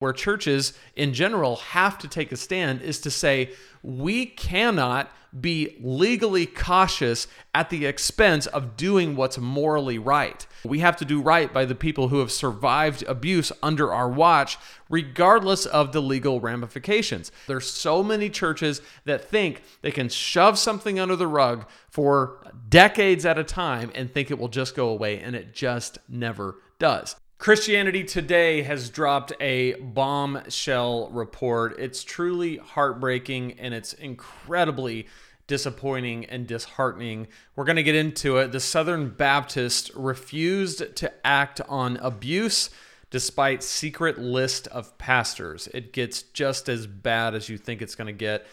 where churches in general have to take a stand is to say we cannot be legally cautious at the expense of doing what's morally right. We have to do right by the people who have survived abuse under our watch, regardless of the legal ramifications. There's so many churches that think they can shove something under the rug for decades at a time and think it will just go away, and it just never does. Christianity Today has dropped a bombshell report. It's truly heartbreaking and it's incredibly disappointing and disheartening. We're going to get into it. The Southern Baptist refused to act on abuse despite secret list of pastors. It gets just as bad as you think it's going to get.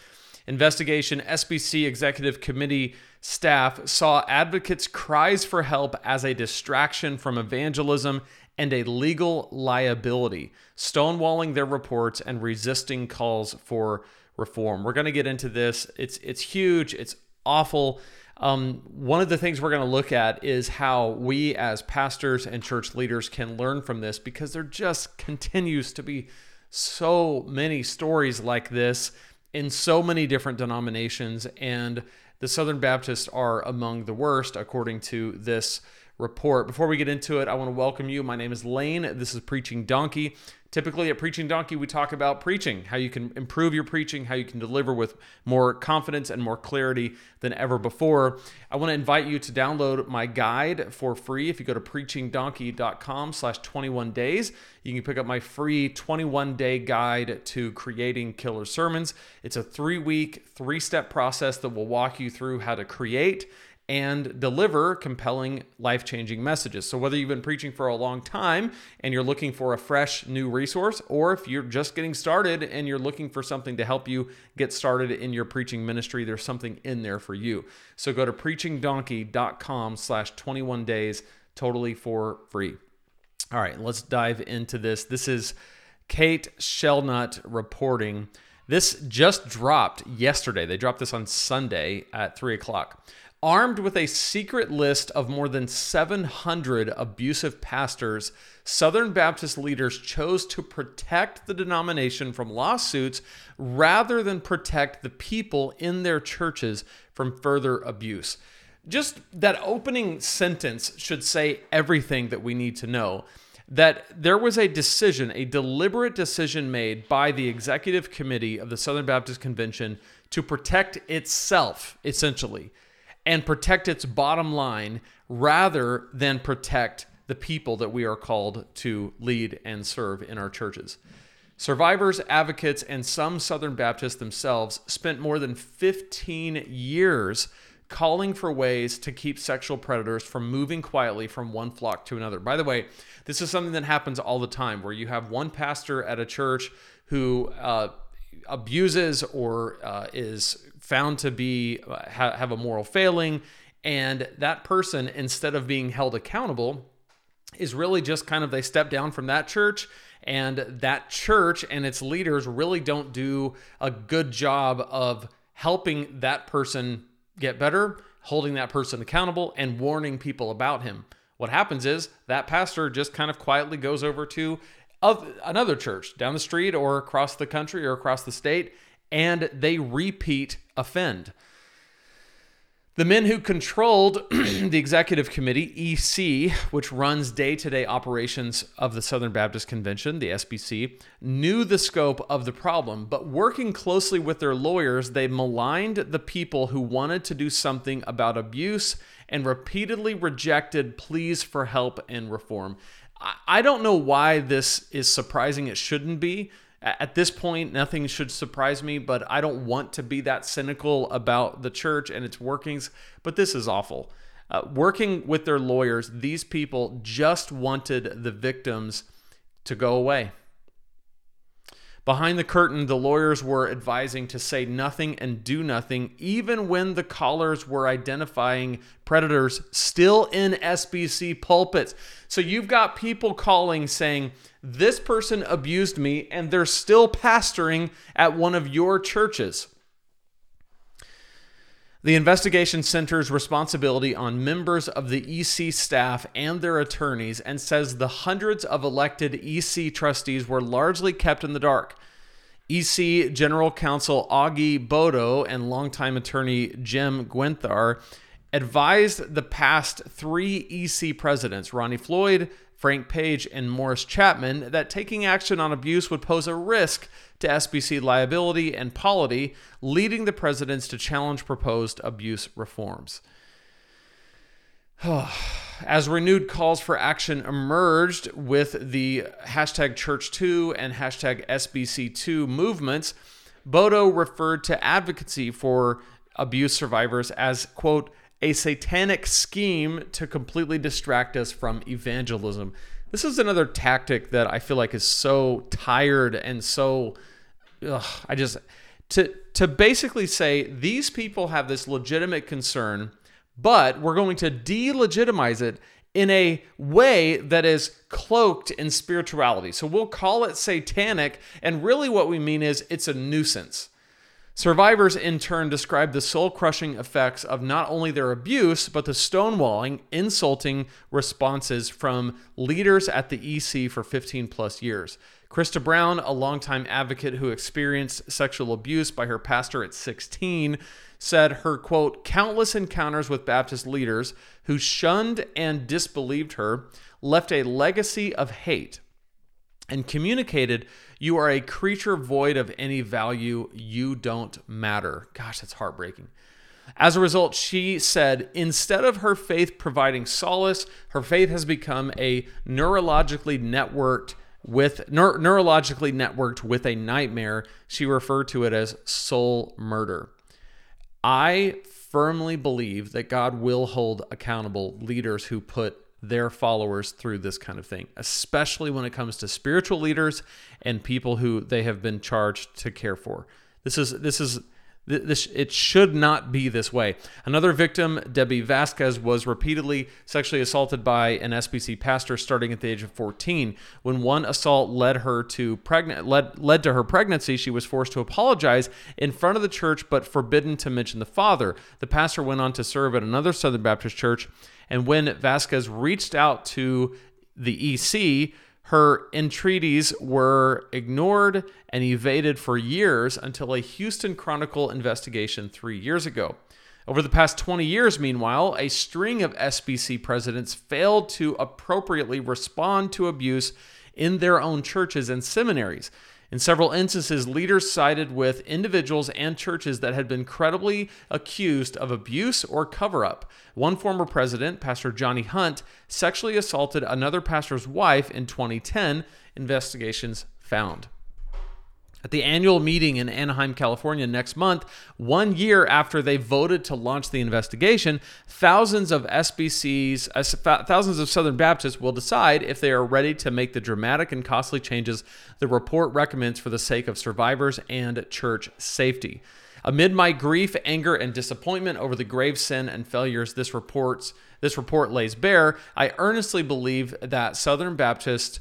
Investigation SBC Executive Committee staff saw advocates' cries for help as a distraction from evangelism and a legal liability, stonewalling their reports and resisting calls for reform. We're going to get into this. It's it's huge. It's awful. Um, one of the things we're going to look at is how we as pastors and church leaders can learn from this because there just continues to be so many stories like this in so many different denominations and the Southern Baptists are among the worst according to this report. Before we get into it, I want to welcome you. My name is Lane. This is Preaching Donkey. Typically at Preaching Donkey, we talk about preaching, how you can improve your preaching, how you can deliver with more confidence and more clarity than ever before. I want to invite you to download my guide for free. If you go to preachingdonkey.com slash 21 days, you can pick up my free 21 day guide to creating killer sermons. It's a three week, three step process that will walk you through how to create and deliver compelling, life changing messages. So, whether you've been preaching for a long time and you're looking for a fresh new resource, or if you're just getting started and you're looking for something to help you get started in your preaching ministry, there's something in there for you. So, go to preachingdonkey.com slash 21 days, totally for free. All right, let's dive into this. This is Kate Shellnutt reporting. This just dropped yesterday. They dropped this on Sunday at 3 o'clock. Armed with a secret list of more than 700 abusive pastors, Southern Baptist leaders chose to protect the denomination from lawsuits rather than protect the people in their churches from further abuse. Just that opening sentence should say everything that we need to know that there was a decision, a deliberate decision made by the executive committee of the Southern Baptist Convention to protect itself, essentially and protect its bottom line rather than protect the people that we are called to lead and serve in our churches. Survivors, advocates, and some Southern Baptists themselves spent more than 15 years calling for ways to keep sexual predators from moving quietly from one flock to another. By the way, this is something that happens all the time where you have one pastor at a church who uh, abuses or uh, is found to be uh, ha- have a moral failing and that person instead of being held accountable is really just kind of they step down from that church and that church and its leaders really don't do a good job of helping that person get better holding that person accountable and warning people about him what happens is that pastor just kind of quietly goes over to another church down the street or across the country or across the state, and they repeat offend. The men who controlled the executive committee, EC, which runs day to day operations of the Southern Baptist Convention, the SBC, knew the scope of the problem, but working closely with their lawyers, they maligned the people who wanted to do something about abuse and repeatedly rejected pleas for help and reform. I don't know why this is surprising. It shouldn't be. At this point, nothing should surprise me, but I don't want to be that cynical about the church and its workings. But this is awful. Uh, working with their lawyers, these people just wanted the victims to go away. Behind the curtain, the lawyers were advising to say nothing and do nothing, even when the callers were identifying predators still in SBC pulpits. So you've got people calling saying, This person abused me, and they're still pastoring at one of your churches. The investigation centers responsibility on members of the EC staff and their attorneys and says the hundreds of elected EC trustees were largely kept in the dark. EC General Counsel Augie Boto and longtime attorney Jim Guenther advised the past three EC presidents, Ronnie Floyd, Frank Page, and Morris Chapman, that taking action on abuse would pose a risk to SBC liability and polity, leading the presidents to challenge proposed abuse reforms. As renewed calls for action emerged with the hashtag ChurchToo and hashtag SBCToo movements, Boto referred to advocacy for abuse survivors as, quote, a satanic scheme to completely distract us from evangelism. This is another tactic that I feel like is so tired and so ugh, I just to to basically say these people have this legitimate concern, but we're going to delegitimize it in a way that is cloaked in spirituality. So we'll call it satanic, and really what we mean is it's a nuisance. Survivors, in turn, describe the soul crushing effects of not only their abuse, but the stonewalling, insulting responses from leaders at the EC for 15 plus years. Christa Brown, a longtime advocate who experienced sexual abuse by her pastor at 16, said her quote, countless encounters with Baptist leaders who shunned and disbelieved her left a legacy of hate and communicated you are a creature void of any value. You don't matter. Gosh, that's heartbreaking. As a result, she said, instead of her faith providing solace, her faith has become a neurologically networked with neurologically networked with a nightmare. She referred to it as soul murder. I firmly believe that God will hold accountable leaders who put their followers through this kind of thing, especially when it comes to spiritual leaders and people who they have been charged to care for. This is this is this it should not be this way. Another victim, Debbie Vasquez, was repeatedly sexually assaulted by an SBC pastor starting at the age of 14. When one assault led her to pregnant led led to her pregnancy, she was forced to apologize in front of the church but forbidden to mention the father. The pastor went on to serve at another Southern Baptist church and when Vasquez reached out to the EC, her entreaties were ignored and evaded for years until a Houston Chronicle investigation three years ago. Over the past 20 years, meanwhile, a string of SBC presidents failed to appropriately respond to abuse in their own churches and seminaries. In several instances, leaders sided with individuals and churches that had been credibly accused of abuse or cover up. One former president, Pastor Johnny Hunt, sexually assaulted another pastor's wife in 2010, investigations found. At the annual meeting in Anaheim, California next month, one year after they voted to launch the investigation, thousands of SBCs, thousands of Southern Baptists will decide if they are ready to make the dramatic and costly changes the report recommends for the sake of survivors and church safety. Amid my grief, anger, and disappointment over the grave sin and failures this reports this report lays bare, I earnestly believe that Southern Baptists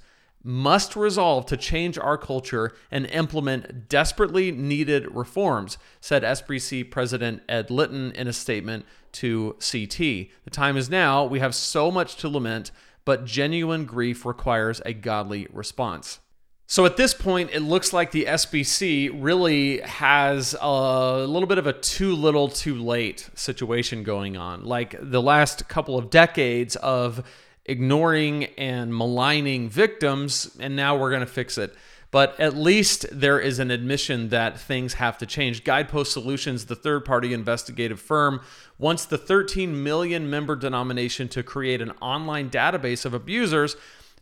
must resolve to change our culture and implement desperately needed reforms, said SBC President Ed Litton in a statement to CT. The time is now. We have so much to lament, but genuine grief requires a godly response. So at this point, it looks like the SBC really has a little bit of a too little, too late situation going on. Like the last couple of decades of ignoring and maligning victims, and now we're going to fix it. But at least there is an admission that things have to change. Guidepost Solutions, the third party investigative firm, wants the 13 million member denomination to create an online database of abusers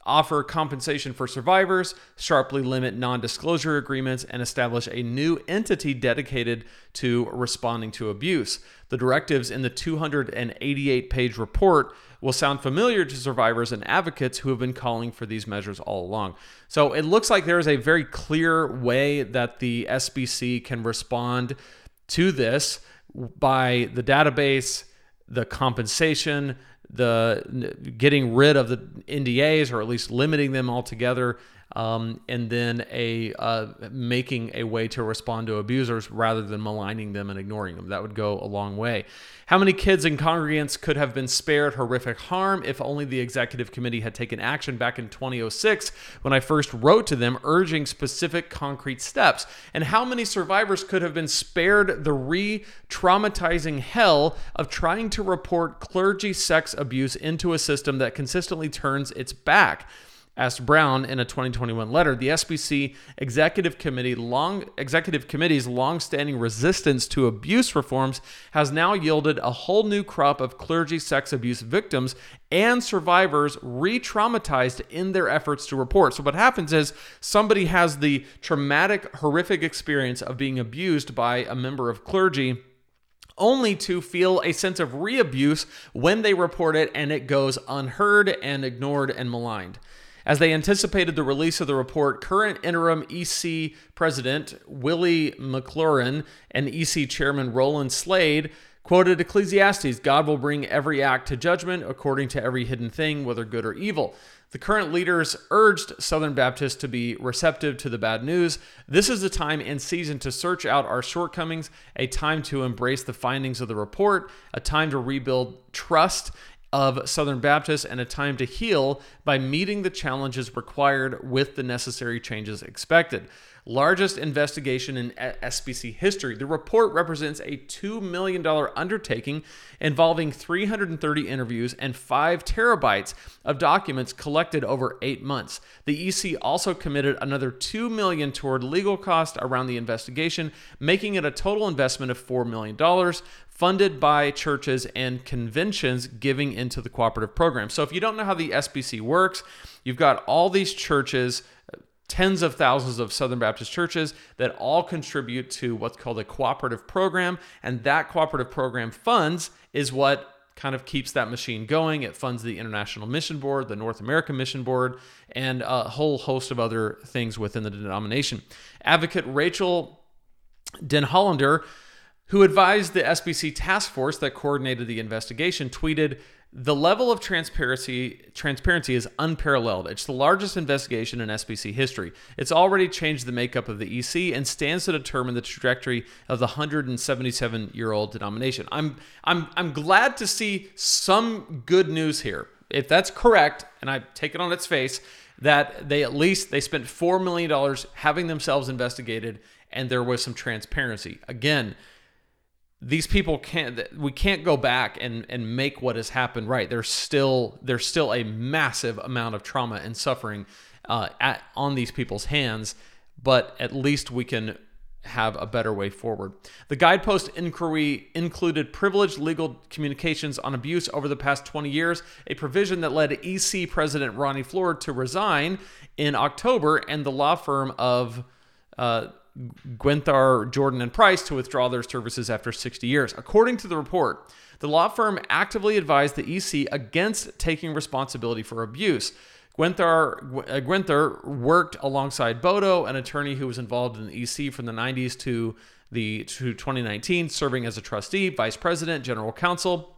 offer compensation for survivors, sharply limit non disclosure agreements, and establish a new entity dedicated to responding to abuse. The directives in the 288 page report will sound familiar to survivors and advocates who have been calling for these measures all along. So it looks like there is a very clear way that the SBC can respond to this by the database, the compensation, the getting rid of the NDAs or at least limiting them altogether. Um, and then a uh, making a way to respond to abusers rather than maligning them and ignoring them. That would go a long way. How many kids and congregants could have been spared horrific harm if only the executive committee had taken action back in 2006 when I first wrote to them urging specific concrete steps? And how many survivors could have been spared the re traumatizing hell of trying to report clergy sex abuse into a system that consistently turns its back? Asked Brown in a 2021 letter, the SBC Executive Committee long Executive Committee's long-standing resistance to abuse reforms has now yielded a whole new crop of clergy sex abuse victims and survivors re-traumatized in their efforts to report. So what happens is somebody has the traumatic horrific experience of being abused by a member of clergy only to feel a sense of re abuse when they report it and it goes unheard and ignored and maligned. As they anticipated the release of the report, current interim EC president Willie McLaurin and EC chairman Rolland Slade quoted Ecclesiastes God will bring every act to judgment according to every hidden thing, whether good or evil. The current leaders urged Southern Baptists to be receptive to the bad news. This is the time and season to search out our shortcomings, a time to embrace the findings of the report, a time to rebuild trust of Southern Baptists and a time to heal by meeting the challenges required with the necessary changes expected. Largest investigation in SBC history. The report represents a $2 million undertaking involving 330 interviews and 5 terabytes of documents collected over 8 months. The EC also committed another 2 million toward legal costs around the investigation, making it a total investment of $4 million funded by churches and conventions giving into the cooperative program. So if you don't know how the SBC works, you've got all these churches, tens of thousands of Southern Baptist churches that all contribute to what's called a cooperative program. And that cooperative program funds is what kind of keeps that machine going. It funds the International Mission Board, the North American Mission Board, and a whole host of other things within the denomination. Advocate Rachel Denhollander who advised the SBC task force that coordinated the investigation, tweeted, "The level of transparency transparency is unparalleled. It's the largest investigation in SBC history. It's already changed the makeup of the EC and stands to determine the trajectory of the 177-year-old denomination." I'm I'm I'm glad to see some good news here. If that's correct, and I take it on its face, that they at least they spent 4 million dollars having themselves investigated and there was some transparency. Again, these people can't we can't go back and and make what has happened right there's still there's still a massive amount of trauma and suffering uh, at on these people's hands but at least we can have a better way forward. The guidepost inquiry included privileged legal communications on abuse over the past 20 years, a provision that led EC President Ronnie Floyd to resign in October and the law firm of uh, Guenther, Jordan, and Price to withdraw their services after 60 years. According to the report, the law firm actively advised the EC against taking responsibility for abuse. Guenther, uh, Guenther worked alongside Boto, an attorney who was involved in the EC from the 90s to the to 2019, serving as a trustee, vice president, general counsel,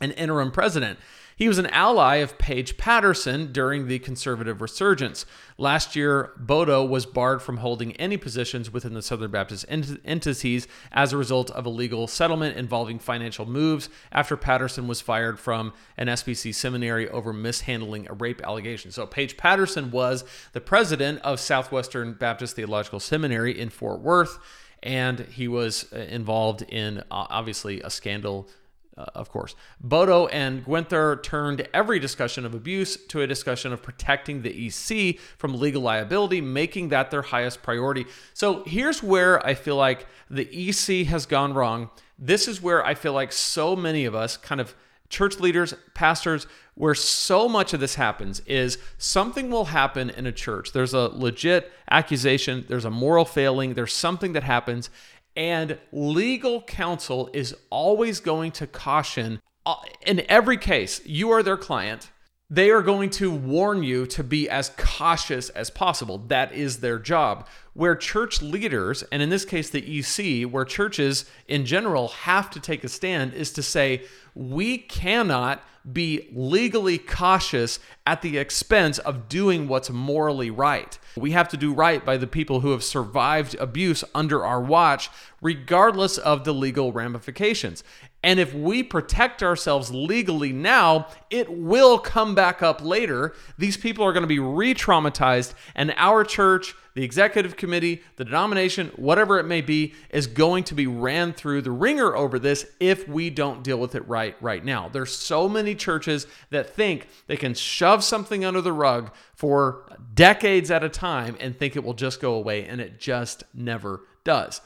and interim president. He was an ally of Paige Patterson during the conservative resurgence. Last year, Boto was barred from holding any positions within the Southern Baptist ent- entities as a result of a legal settlement involving financial moves after Patterson was fired from an SBC seminary over mishandling a rape allegation. So, Paige Patterson was the president of Southwestern Baptist Theological Seminary in Fort Worth, and he was uh, involved in uh, obviously a scandal uh, of course. Boto and Guenther turned every discussion of abuse to a discussion of protecting the EC from legal liability, making that their highest priority. So here's where I feel like the EC has gone wrong. This is where I feel like so many of us, kind of church leaders, pastors, where so much of this happens is something will happen in a church. There's a legit accusation, there's a moral failing, there's something that happens and legal counsel is always going to caution uh, in every case, you are their client. they are going to warn you to be as cautious as possible. That is their job. Where church leaders, and in this case the EC, where churches in general have to take a stand, is to say, we cannot be legally cautious at the expense of doing what's morally right. We have to do right by the people who have survived abuse under our watch, regardless of the legal ramifications. And if we protect ourselves legally now, it will come back up later. These people are going to be re traumatized, and our church, the executive committee, the denomination, whatever it may be, is going to be ran through the ringer over this if we don't deal with it right right now. There's so many churches that think they can shove something under the rug for decades at a time and think it will just go away, and it just never does.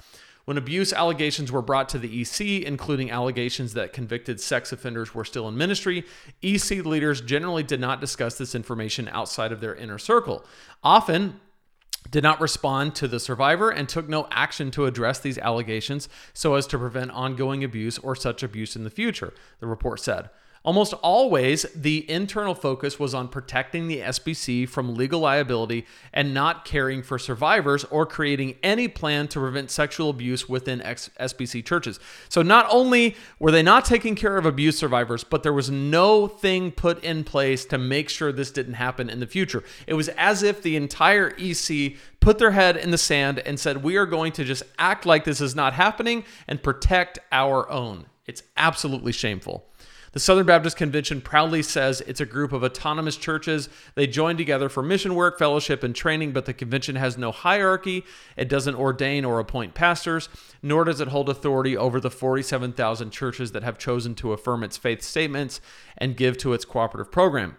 When abuse allegations were brought to the EC, including allegations that convicted sex offenders were still in ministry, EC leaders generally did not discuss this information outside of their inner circle. Often, did not respond to the survivor and took no action to address these allegations so as to prevent ongoing abuse or such abuse in the future, the report said. Almost always, the internal focus was on protecting the SBC from legal liability and not caring for survivors or creating any plan to prevent sexual abuse within SBC churches. So, not only were they not taking care of abuse survivors, but there was no thing put in place to make sure this didn't happen in the future. It was as if the entire EC put their head in the sand and said, We are going to just act like this is not happening and protect our own. It's absolutely shameful. The Southern Baptist Convention proudly says it's a group of autonomous churches. They join together for mission work, fellowship, and training, but the convention has no hierarchy. It doesn't ordain or appoint pastors, nor does it hold authority over the 47,000 churches that have chosen to affirm its faith statements and give to its cooperative program.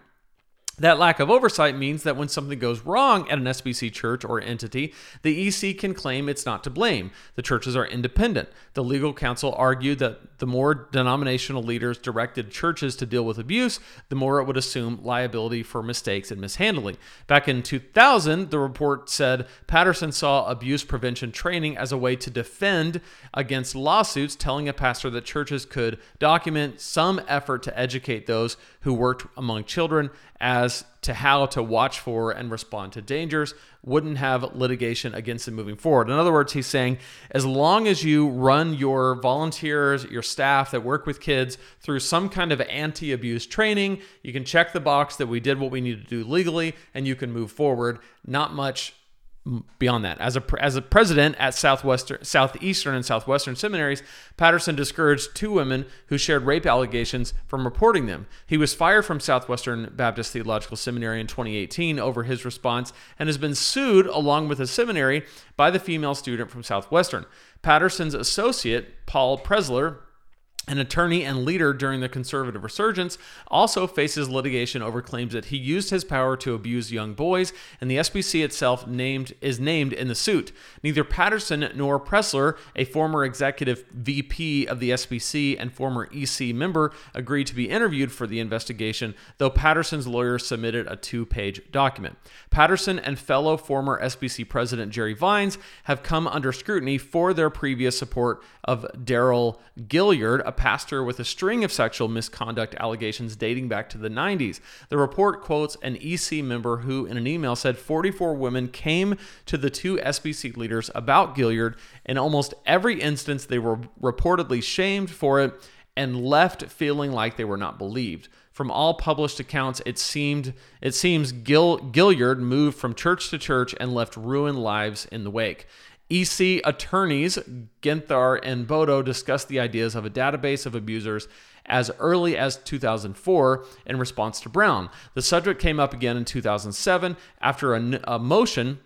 That lack of oversight means that when something goes wrong at an SBC church or entity, the EC can claim it's not to blame. The churches are independent. The legal counsel argued that the more denominational leaders directed churches to deal with abuse, the more it would assume liability for mistakes and mishandling. Back in 2000, the report said Patterson saw abuse prevention training as a way to defend against lawsuits, telling a pastor that churches could document some effort to educate those who worked among children as to how to watch for and respond to dangers, wouldn't have litigation against them moving forward. In other words, he's saying as long as you run your volunteers, your staff that work with kids through some kind of anti abuse training, you can check the box that we did what we need to do legally and you can move forward. Not much beyond that. As a as a president at Southwestern, Southeastern, and Southwestern seminaries, Patterson discouraged two women who shared rape allegations from reporting them. He was fired from Southwestern Baptist Theological Seminary in 2018 over his response and has been sued along with a seminary by the female student from Southwestern. Patterson's associate, Paul Pressler, an attorney and leader during the conservative resurgence, also faces litigation over claims that he used his power to abuse young boys, and the SBC itself named is named in the suit. Neither Patterson nor Pressler, a former executive VP of the SBC and former EC member, agreed to be interviewed for the investigation, though Patterson's lawyer submitted a two-page document. Patterson and fellow former SBC president Jerry Vines have come under scrutiny for their previous support of Darrell Gilyard, pastor with a string of sexual misconduct allegations dating back to the 90s. The report quotes an EC member who, in an email, said 44 women came to the two SBC leaders about Gilyard. In almost every instance, they were reportedly shamed for it and left feeling like they were not believed. From all published accounts, it seemed it seems Gil, Gilyard moved from church to church and left ruined lives in the wake. EC attorneys Guenther and Boto discussed the ideas of a database of abusers as early as 2004 in response to Brown. The subject came up again in 2007 after a, a motion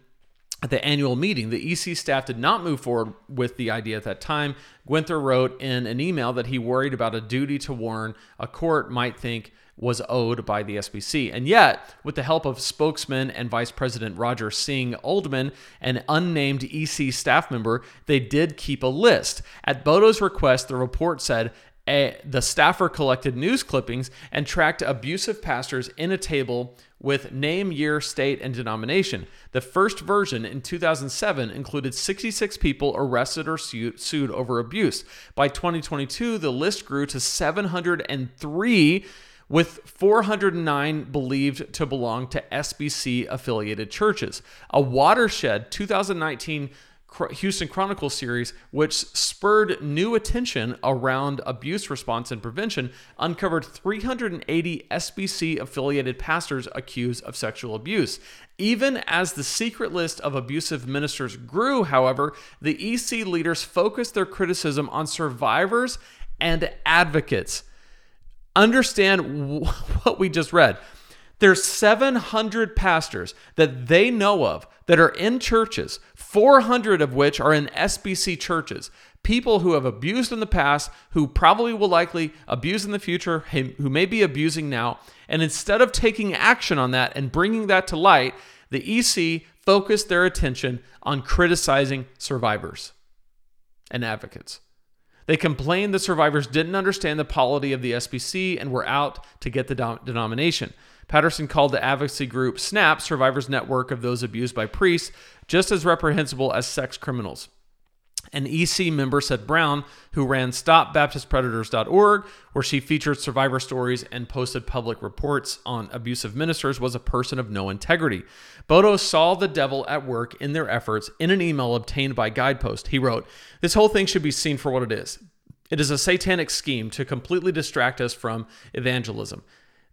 at the annual meeting. The EC staff did not move forward with the idea at that time. Guenther wrote in an email that he worried about a duty to warn a court might think was owed by the SBC. And yet, with the help of spokesman and Vice President Roger Singh Oldham, an unnamed EC staff member, they did keep a list. At Boto's request, the report said a, the staffer collected news clippings and tracked abusive pastors in a table with name, year, state, and denomination. The first version in 2007 included 66 people arrested or sued, sued over abuse. By 2022, the list grew to 703 with 409 believed to belong to SBC affiliated churches. A watershed 2019 Houston Chronicle series, which spurred new attention around abuse response and prevention, uncovered 380 SBC affiliated pastors accused of sexual abuse. Even as the secret list of abusive ministers grew, however, the EC leaders focused their criticism on survivors and advocates. Understand what we just read. There's 700 pastors that they know of that are in churches, 400 of which are in SBC churches. People who have abused in the past, who probably will likely abuse in the future, who may be abusing now. And instead of taking action on that and bringing that to light, the EC focused their attention on criticizing survivors and advocates. They complained the survivors didn't understand the polity of the SBC and were out to get the denomination. Patterson called the advocacy group SNAP, Survivors Network of Those Abused by Priests, just as reprehensible as sex criminals. An EC member said Brown, who ran StopBaptistPredators.org, where she featured survivor stories and posted public reports on abusive ministers, was a person of no integrity. Boto saw the devil at work in their efforts in an email obtained by Guidepost. He wrote, This whole thing should be seen for what it is. It is a satanic scheme to completely distract us from evangelism.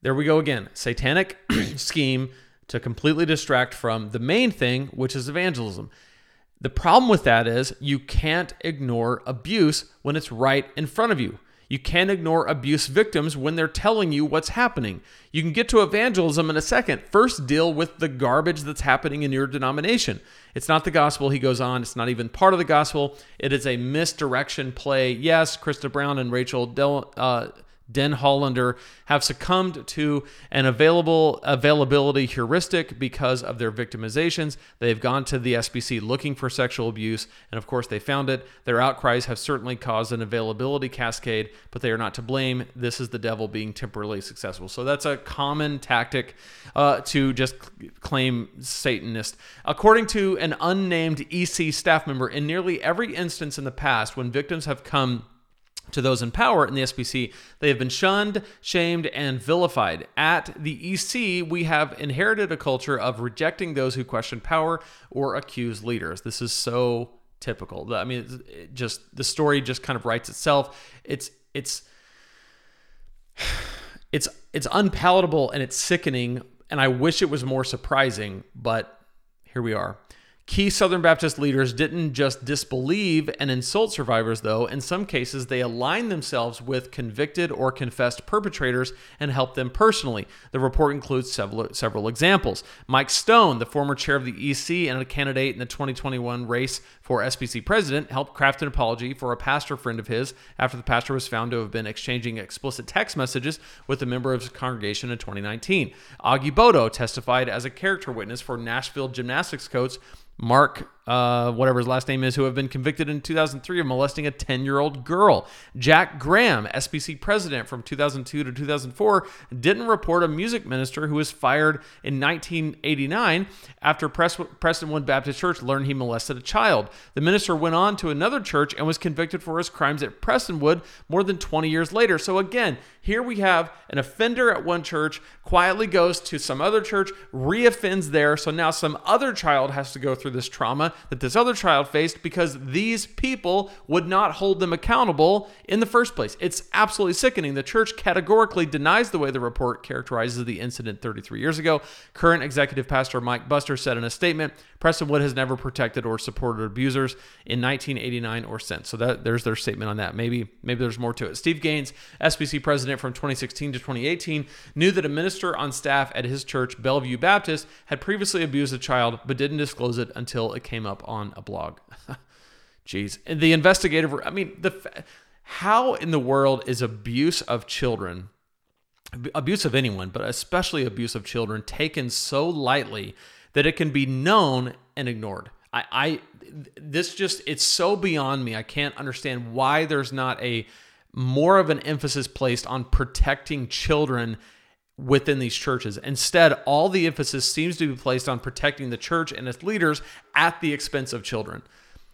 There we go again. Satanic scheme to completely distract from the main thing, which is evangelism. The problem with that is you can't ignore abuse when it's right in front of you. You can't ignore abuse victims when they're telling you what's happening. You can get to evangelism in a second. First, deal with the garbage that's happening in your denomination. It's not the gospel, he goes on. It's not even part of the gospel. It is a misdirection play. Yes, Christa Brown and Rachel Del, uh, Denhollander have succumbed to an available availability heuristic because of their victimizations. They've gone to the SBC looking for sexual abuse, and of course they found it. Their outcries have certainly caused an availability cascade, but they are not to blame. This is the devil being temporarily successful. So that's a common tactic uh, to just claim Satanist. According to an unnamed EC staff member, in nearly every instance in the past when victims have come to those in power in the SBC, they have been shunned, shamed, and vilified. At the EC, we have inherited a culture of rejecting those who question power or accuse leaders. This is so typical. I mean, just the story just kind of writes itself. It's it's it's it's unpalatable and it's sickening, and I wish it was more surprising, but here we are. Key Southern Baptist leaders didn't just disbelieve and insult survivors, though. In some cases, they aligned themselves with convicted or confessed perpetrators and helped them personally. The report includes several, several examples. Mike Stone, the former chair of the EC and a candidate in the 2021 race for SBC president, helped craft an apology for a pastor friend of his after the pastor was found to have been exchanging explicit text messages with a member of his congregation in 2019. Augie Boto testified as a character witness for Nashville gymnastics coach Mark uh, whatever his last name is, who have been convicted in 2003 of molesting a 10 year old girl. Jack Graham, SBC president from 2002 to 2004, didn't report a music minister who was fired in 1989 after Prestonwood Baptist Church learned he molested a child. The minister went on to another church and was convicted for his crimes at Prestonwood more than 20 years later. So, again, here we have an offender at one church, quietly goes to some other church, reoffends there. So now some other child has to go through this trauma that this other child faced because these people would not hold them accountable in the first place. It's absolutely sickening. The church categorically denies the way the report characterizes the incident 33 years ago. Current executive pastor Mike Buster said in a statement, Prestonwood has never protected or supported abusers in 1989 or since. So that there's their statement on that. Maybe maybe there's more to it. Steve Gaines, SBC president from 2016 to 2018, knew that a minister on staff at his church, Bellevue Baptist, had previously abused a child but didn't disclose it until it came up on a blog. Jeez. And the investigative, I mean, the how in the world is abuse of children, abuse of anyone, but especially abuse of children, taken so lightly that it can be known and ignored? I, I this just it's so beyond me. I can't understand why there's not a more of an emphasis placed on protecting children within these churches. Instead, all the emphasis seems to be placed on protecting the church and its leaders at the expense of children.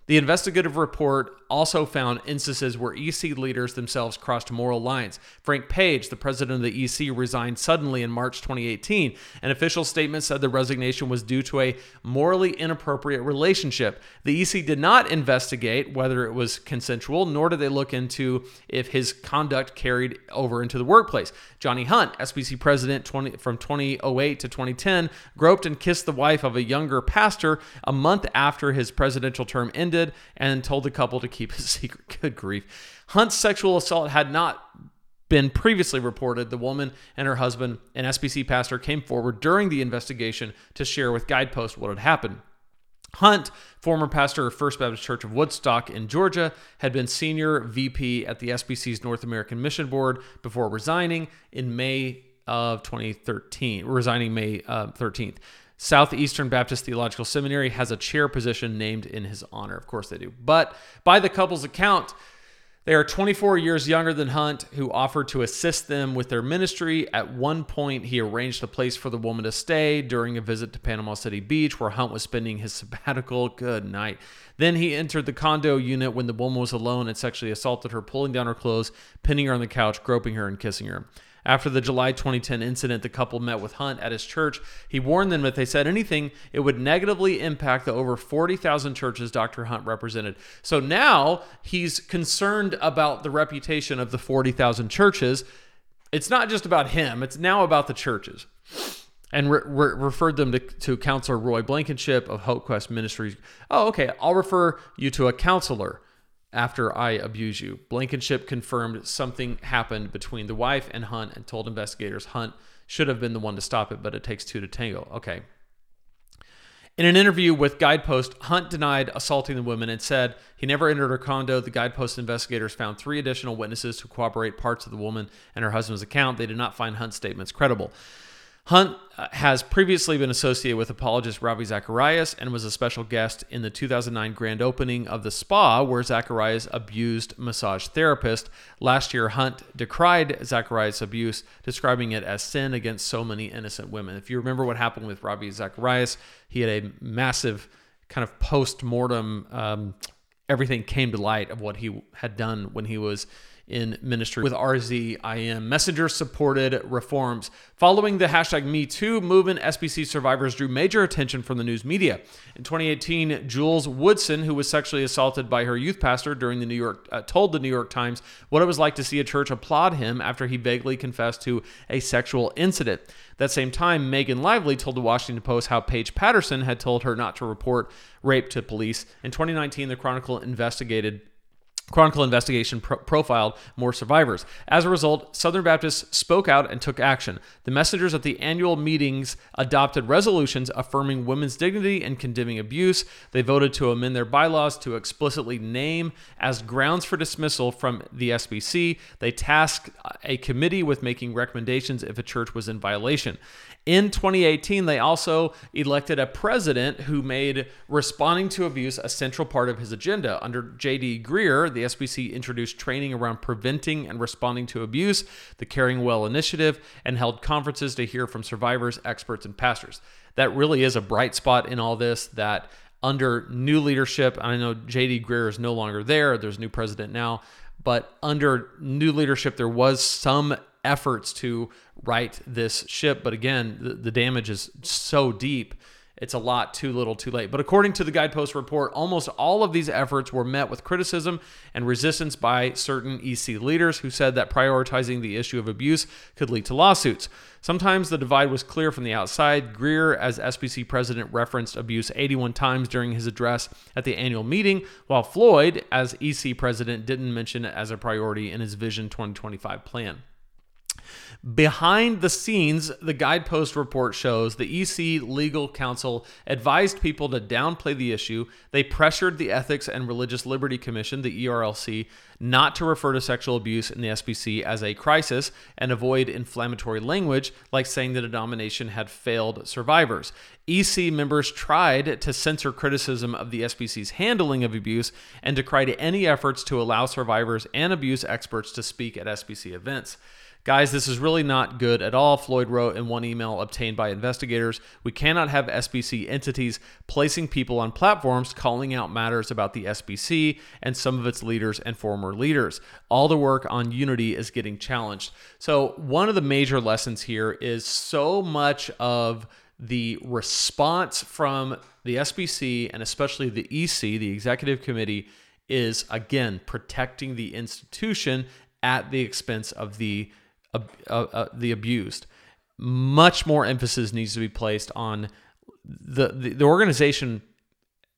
The investigative report also found instances where EC leaders themselves crossed moral lines. Frank Page, the president of the EC, resigned suddenly in March 2018. An official statement said the resignation was due to a morally inappropriate relationship. The EC did not investigate whether it was consensual, nor did they look into if his conduct carried over into the workplace. Johnny Hunt, SBC president 20, from 2008 to 2010, groped and kissed the wife of a younger pastor a month after his presidential term ended ended and told the couple to keep his secret. Good grief. Hunt's sexual assault had not been previously reported. The woman and her husband, an SBC pastor, came forward during the investigation to share with Guidepost what had happened. Hunt, former pastor of First Baptist Church of Woodstock in Georgia, had been senior VP at the SBC's North American Mission Board before resigning in May of 2013, resigning May uh, 13th. Southeastern Baptist Theological Seminary has a chair position named in his honor. Of course they do. But by the couple's account, they are 24 years younger than Hunt, who offered to assist them with their ministry. At one point, he arranged a place for the woman to stay during a visit to Panama City Beach, where Hunt was spending his sabbatical. Good night. Then he entered the condo unit when the woman was alone and sexually assaulted her, pulling down her clothes, pinning her on the couch, groping her, and kissing her. After the July 2010 incident, the couple met with Hunt at his church. He warned them that if they said anything, it would negatively impact the over 40,000 churches Dr. Hunt represented. So now he's concerned about the reputation of the 40,000 churches. It's not just about him, it's now about the churches. And re- re- referred them to, to counselor Roy Blankenship of Hope Quest Ministries. Oh, okay. I'll refer you to a counselor after I abuse you. Blankenship confirmed something happened between the wife and Hunt and told investigators Hunt should have been the one to stop it, but it takes two to tango. Okay. In an interview with Guidepost, Hunt denied assaulting the woman and said he never entered her condo. The Guidepost investigators found three additional witnesses to corroborate parts of the woman and her husband's account. They did not find Hunt's statements credible. Hunt uh, has previously been associated with apologist Ravi Zacharias and was a special guest in the 2009 grand opening of the spa where Zacharias abused massage therapist. Last year, Hunt decried Zacharias' abuse, describing it as sin against so many innocent women. If you remember what happened with Ravi Zacharias, he had a massive kind of post mortem, um, everything came to light of what he had done when he was in ministry with RZIM. Messenger supported reforms. Following the hashtag MeToo movement, SBC survivors drew major attention from the news media. In 2018, Jules Woodson, who was sexually assaulted by her youth pastor during the New York, uh, told the New York Times what it was like to see a church applaud him after he vaguely confessed to a sexual incident. That same time, Megan Lively told the Washington Post how Paige Patterson had told her not to report rape to police. In 2019, the Chronicle investigated Chronicle investigation pro- profiled more survivors. As a result, Southern Baptists spoke out and took action. The messengers at the annual meetings adopted resolutions affirming women's dignity and condemning abuse. They voted to amend their bylaws to explicitly name as grounds for dismissal from the SBC. They tasked a committee with making recommendations if a church was in violation. In 2018, they also elected a president who made responding to abuse a central part of his agenda. Under J.D. Greear, the SBC introduced training around preventing and responding to abuse, the Caring Well initiative, and held conferences to hear from survivors, experts, and pastors. That really is a bright spot in all this that under new leadership, I know J.D. Greear is no longer there, there's a new president now, but under new leadership, there was some efforts to right this ship. But again, the, the damage is so deep it's a lot too little too late. But according to the Guidepost report, almost all of these efforts were met with criticism and resistance by certain EC leaders who said that prioritizing the issue of abuse could lead to lawsuits. Sometimes the divide was clear from the outside. Greear, as SBC president, referenced abuse 81 times during his address at the annual meeting, while Floyd, as EC president, didn't mention it as a priority in his Vision 2025 plan. Behind the scenes, the Guidepost report shows the EC legal counsel advised people to downplay the issue. They pressured the Ethics and Religious Liberty Commission, the ERLC, not to refer to sexual abuse in the SBC as a crisis and avoid inflammatory language like saying the denomination had failed survivors. EC members tried to censor criticism of the SBC's handling of abuse and decried any efforts to allow survivors and abuse experts to speak at SBC events. Guys, this is really not good at all, Floyd wrote in one email obtained by investigators. We cannot have SBC entities placing people on platforms calling out matters about the SBC and some of its leaders and former leaders. All the work on unity is getting challenged. So, one of the major lessons here is so much of the response from the SBC and especially the EC, the executive committee, is again protecting the institution at the expense of the uh, uh, the abused. Much more emphasis needs to be placed on the, the the organization.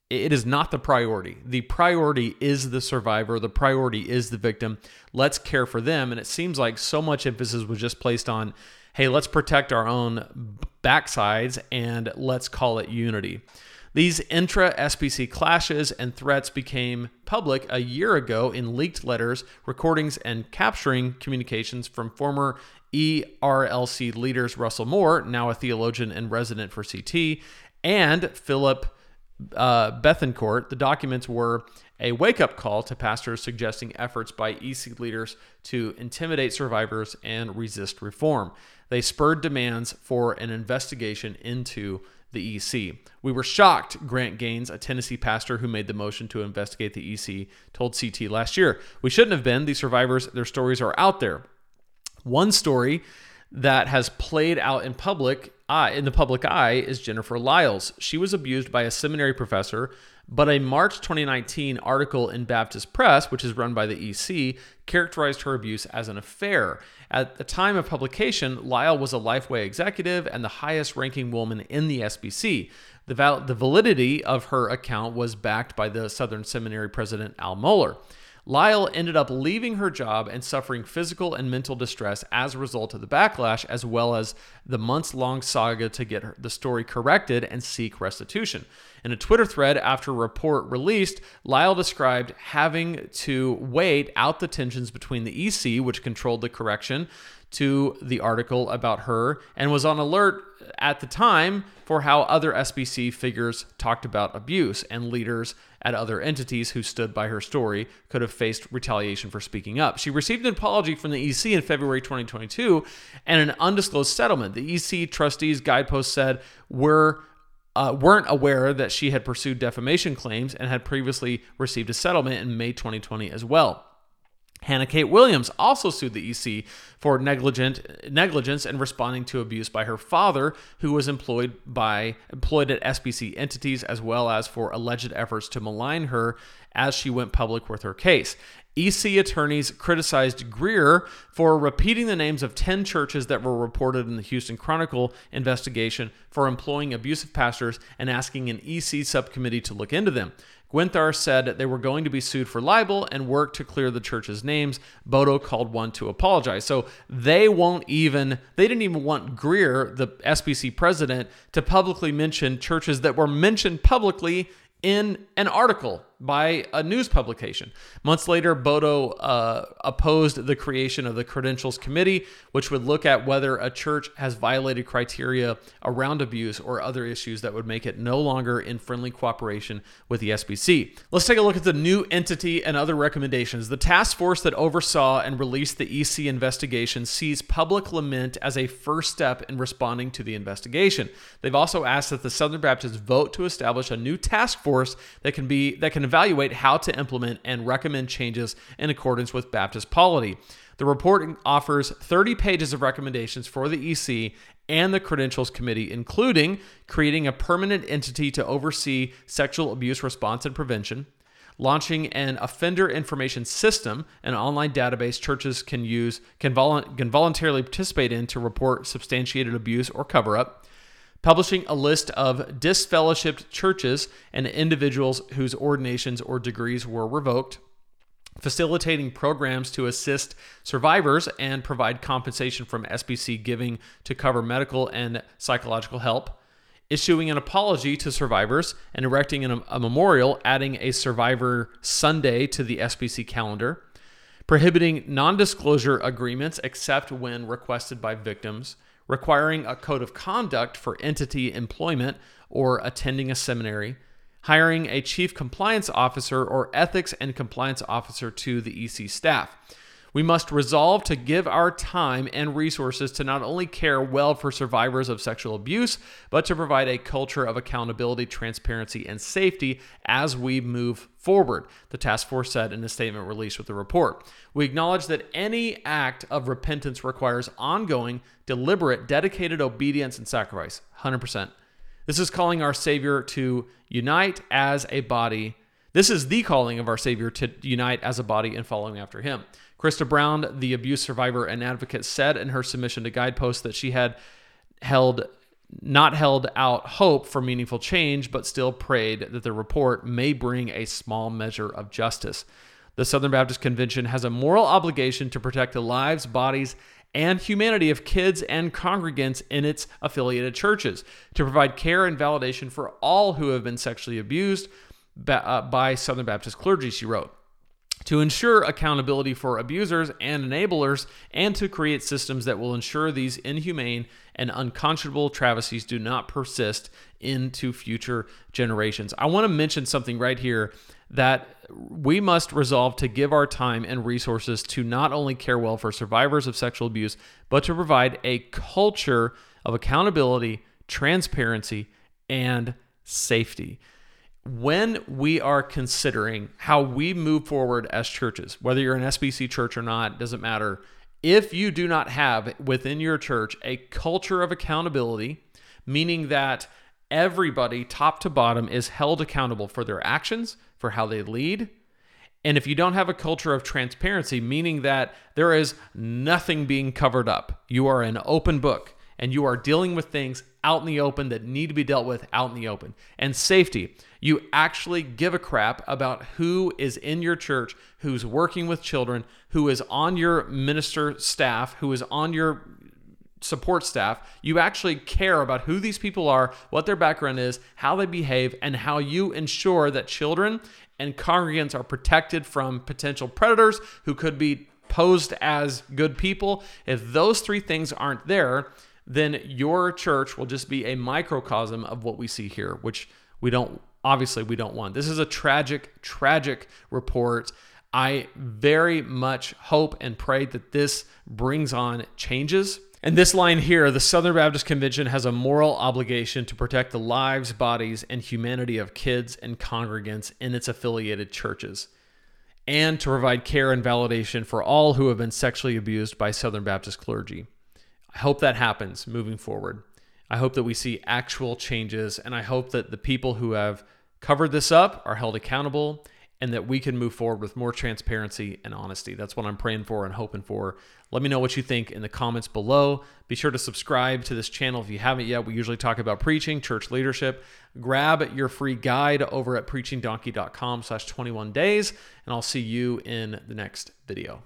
It is not the priority. The priority is the survivor. The priority is the victim. Let's care for them. And it seems like so much emphasis was just placed on, hey, let's protect our own backsides and let's call it unity. These intra SBC clashes and threats became public a year ago in leaked letters, recordings, and capturing communications from former ERLC leaders Russell Moore, now a theologian and resident for CT, and Philip uh, Bethancourt. The documents were a wake up call to pastors suggesting efforts by EC leaders to intimidate survivors and resist reform. They spurred demands for an investigation into the EC. We were shocked, Grant Gaines, a Tennessee pastor who made the motion to investigate the EC, told CT last year. We shouldn't have been. These survivors, their stories are out there. One story that has played out in public eye, in the public eye is Jennifer Lyell's. She was abused by a seminary professor, but a March 2019 article in Baptist Press, which is run by the EC, characterized her abuse as an affair. At the time of publication, Lyell was a Lifeway executive and the highest ranking woman in the SBC. The, val- the validity of her account was backed by the Southern Seminary president Al Mohler. Lyell ended up leaving her job and suffering physical and mental distress as a result of the backlash, as well as the months long saga to get her, the story corrected and seek restitution. In a Twitter thread after a report released, Lyell described having to wait out the tensions between the EC, which controlled the correction, to the article about her and was on alert at the time for how other SBC figures talked about abuse and leaders at other entities who stood by her story could have faced retaliation for speaking up. She received an apology from the EC in February 2022 and an undisclosed settlement. The EC trustees guidepost said were uh, weren't aware that she had pursued defamation claims and had previously received a settlement in May 2020 as well. Hannah Kate Williams also sued the EC for negligent negligence in responding to abuse by her father, who was employed by employed at SBC entities, as well as for alleged efforts to malign her as she went public with her case. EC attorneys criticized Greear for repeating the names of 10 churches that were reported in the Houston Chronicle investigation for employing abusive pastors and asking an EC subcommittee to look into them. Guenther said they were going to be sued for libel and work to clear the church's names. Boto called one to apologize. So they won't even, they didn't even want Greear, the SBC president, to publicly mention churches that were mentioned publicly in an article by a news publication. Months later, Boto uh, opposed the creation of the Credentials Committee, which would look at whether a church has violated criteria around abuse or other issues that would make it no longer in friendly cooperation with the SBC. Let's take a look at the new entity and other recommendations. The task force that oversaw and released the EC investigation sees public lament as a first step in responding to the investigation. They've also asked that the Southern Baptists vote to establish a new task force that can be that can evaluate how to implement and recommend changes in accordance with Baptist polity. The report offers 30 pages of recommendations for the EC and the Credentials Committee, including creating a permanent entity to oversee sexual abuse response and prevention, launching an offender information system, an online database churches can use can, volu- can voluntarily participate in to report substantiated abuse or cover up, publishing a list of disfellowshipped churches and individuals whose ordinations or degrees were revoked, facilitating programs to assist survivors and provide compensation from SBC giving to cover medical and psychological help, issuing an apology to survivors and erecting a, a memorial, adding a Survivor Sunday to the SBC calendar, prohibiting non disclosure agreements except when requested by victims requiring a code of conduct for entity employment or attending a seminary, hiring a chief compliance officer or ethics and compliance officer to the EC staff. We must resolve to give our time and resources to not only care well for survivors of sexual abuse, but to provide a culture of accountability, transparency, and safety as we move forward, the task force said in a statement released with the report. We acknowledge that any act of repentance requires ongoing, deliberate, dedicated obedience and sacrifice. 100%. This is calling our Savior to unite as a body. This is the calling of our Savior to unite as a body and following after Him. Christa Brown, the abuse survivor and advocate, said in her submission to Guidepost that she had held not held out hope for meaningful change, but still prayed that the report may bring a small measure of justice. The Southern Baptist Convention has a moral obligation to protect the lives, bodies, and humanity of kids and congregants in its affiliated churches, to provide care and validation for all who have been sexually abused uh, by Southern Baptist clergy, she wrote to ensure accountability for abusers and enablers, and to create systems that will ensure these inhumane and unconscionable travesties do not persist into future generations. I want to mention something right here that we must resolve to give our time and resources to not only care well for survivors of sexual abuse, but to provide a culture of accountability, transparency, and safety when we are considering how we move forward as churches, whether you're an SBC church or not, doesn't matter. If you do not have within your church a culture of accountability, meaning that everybody, top to bottom, is held accountable for their actions, for how they lead, and if you don't have a culture of transparency, meaning that there is nothing being covered up, you are an open book and you are dealing with things out in the open that need to be dealt with out in the open. And safety, you actually give a crap about who is in your church, who's working with children, who is on your minister staff, who is on your support staff. You actually care about who these people are, what their background is, how they behave, and how you ensure that children and congregants are protected from potential predators who could be posed as good people. If those three things aren't there, then your church will just be a microcosm of what we see here, which we don't obviously we don't want. This is a tragic, tragic report. I very much hope and pray that this brings on changes. And this line here the Southern Baptist Convention has a moral obligation to protect the lives, bodies, and humanity of kids and congregants in its affiliated churches, and to provide care and validation for all who have been sexually abused by Southern Baptist clergy. I hope that happens moving forward. I hope that we see actual changes, and I hope that the people who have covered this up are held accountable and that we can move forward with more transparency and honesty. That's what I'm praying for and hoping for. Let me know what you think in the comments below. Be sure to subscribe to this channel if you haven't yet. We usually talk about preaching, church leadership. Grab your free guide over at preachingdonkey.com slash 21 days, and I'll see you in the next video.